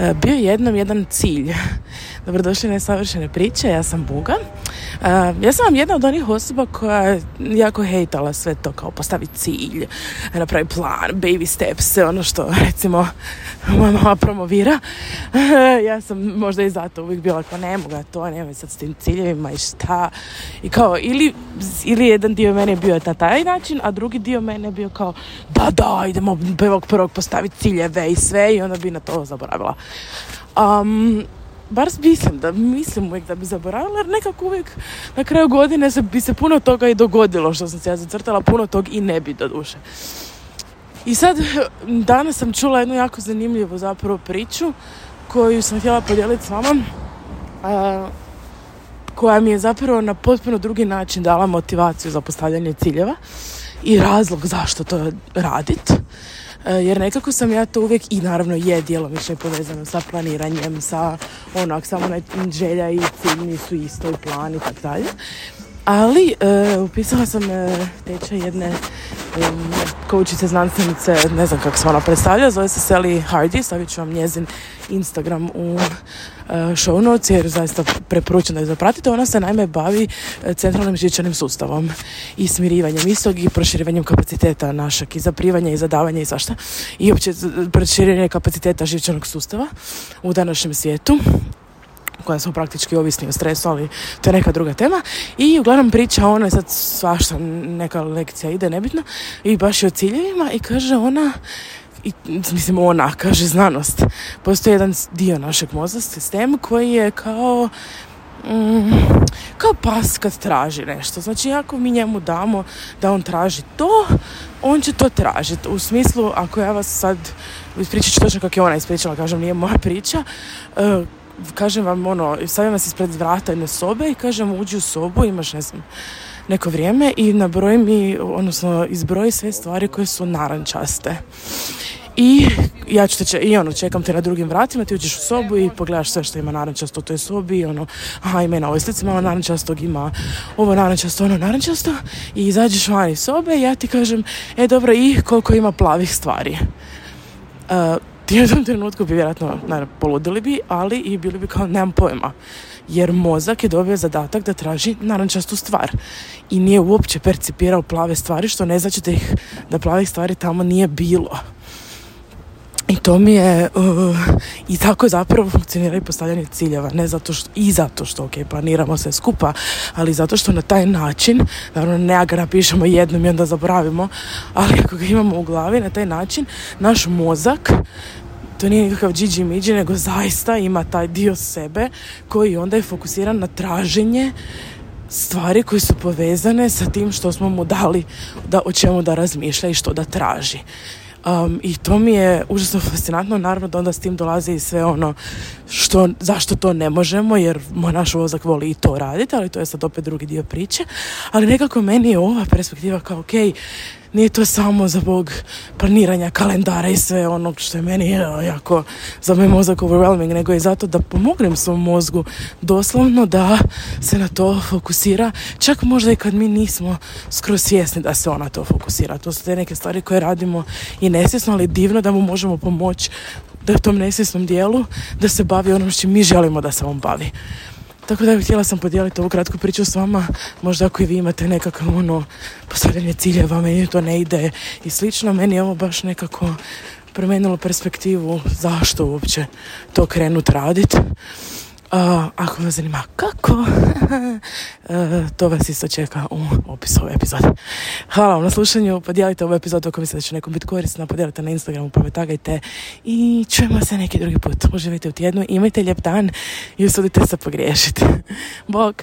Bio je jednom jedan cilj. Dobrodošli na savršene priče, ja sam Buga. E, ja sam vam jedna od onih osoba koja je jako hejtala sve to kao postaviti cilj, napravi plan, baby steps, ono što recimo moja mama promovira. ja sam možda i zato uvijek bila kao ne mogu to, nemoj sad s tim ciljevima i šta. I kao ili, ili jedan dio mene bio na taj način, a drugi dio mene je bio kao da, da, idemo prvog prvog postaviti ciljeve i sve i onda bi na to zaboravila. Um, bar mislim da mislim uvijek da bi zaboravila jer nekako uvijek na kraju godine se, bi se puno toga i dogodilo što sam se ja zacrtala, puno tog i ne bi do duše. I sad danas sam čula jednu jako zanimljivu zapravo priču koju sam htjela podijeliti s vama koja mi je zapravo na potpuno drugi način dala motivaciju za postavljanje ciljeva i razlog zašto to radit. E, jer nekako sam ja to uvijek i naravno je djelomično povezano sa planiranjem, sa onak samo želja i cilj nisu isto i plan i tako dalje. Ali e, upisala sam e, tečaj jedne koučice znanstvenice, ne znam kako se ona predstavlja, zove se Sally Hardy, stavit ću vam njezin Instagram u uh, show notes jer zaista preporučam da je zapratite. Ona se naime bavi e, centralnim žičanim sustavom i smirivanjem istog i proširivanjem kapaciteta našeg i zaprivanja i zadavanja i svašta. I opće proširenje kapaciteta živčanog sustava u današnjem svijetu koja smo praktički ovisni o stresu, ali to je neka druga tema. I uglavnom priča ona je sad svašta, neka lekcija ide, nebitno, i baš je o ciljevima i kaže ona, i, mislim ona, kaže znanost, postoji jedan dio našeg mozga, sistema koji je kao mm, kao pas kad traži nešto. Znači, ako mi njemu damo da on traži to, on će to tražiti. U smislu, ako ja vas sad ispričat ću točno kako je ona ispričala, kažem, nije moja priča, uh, kažem vam ono, stavim vas ispred vrata jedne sobe i kažem uđi u sobu, imaš ne znam, neko vrijeme i nabroji mi, odnosno izbroji sve stvari koje su narančaste. I ja ću te i ono, čekam te na drugim vratima, ti uđeš u sobu i pogledaš sve što ima narančasto u toj sobi i ono, aha, ima na ovoj slici malo narančastog, ima ovo narančasto, ono narančasto i izađeš van iz sobe i ja ti kažem, e dobro, i koliko ima plavih stvari. Uh, u jednom trenutku bi vjerojatno, naravno, poludili bi, ali i bili bi kao, nemam pojma. Jer mozak je dobio zadatak da traži narančastu stvar. I nije uopće percipirao plave stvari, što ne znači da, ih, da plavih stvari tamo nije bilo. I to mi je, uh, i tako zapravo funkcionira i postavljanje ciljeva, ne zato što, i zato što, ok, planiramo sve skupa, ali zato što na taj način, naravno ne ga napišemo jednom i onda zaboravimo, ali ako ga imamo u glavi, na taj način, naš mozak to nije nikakav džiđi miđi, nego zaista ima taj dio sebe koji onda je fokusiran na traženje stvari koje su povezane sa tim što smo mu dali da o čemu da razmišlja i što da traži. Um, I to mi je užasno fascinantno, naravno da onda s tim dolazi i sve ono što, zašto to ne možemo, jer naš vozak voli i to raditi, ali to je sad opet drugi dio priče. Ali nekako meni je ova perspektiva kao, ok, nije to samo zbog planiranja kalendara i sve onog što je meni jako za moj mozak overwhelming, nego i zato da pomognem svom mozgu doslovno da se na to fokusira, čak možda i kad mi nismo skroz svjesni da se ona to fokusira. To su te neke stvari koje radimo i nesvjesno, ali divno da mu možemo pomoći da u tom nesvjesnom dijelu da se bavi onom što mi želimo da se on bavi. Tako da bih htjela sam podijeliti ovu kratku priču s vama. Možda ako i vi imate nekakav ono postavljanje ciljeva, meni to ne ide i slično. Meni je ovo baš nekako promijenilo perspektivu zašto uopće to krenut raditi. Uh, ako vas zanima kako, uh, to vas isto čeka u opisu ove epizode. Hvala vam na slušanju, podijelite ovu epizodu ako mislite da će nekom biti korisna, podijelite na Instagramu, pa me tagajte i čujemo se neki drugi put. Uživajte u tjednu, imajte lijep dan i usudite se pogriješiti. Bog!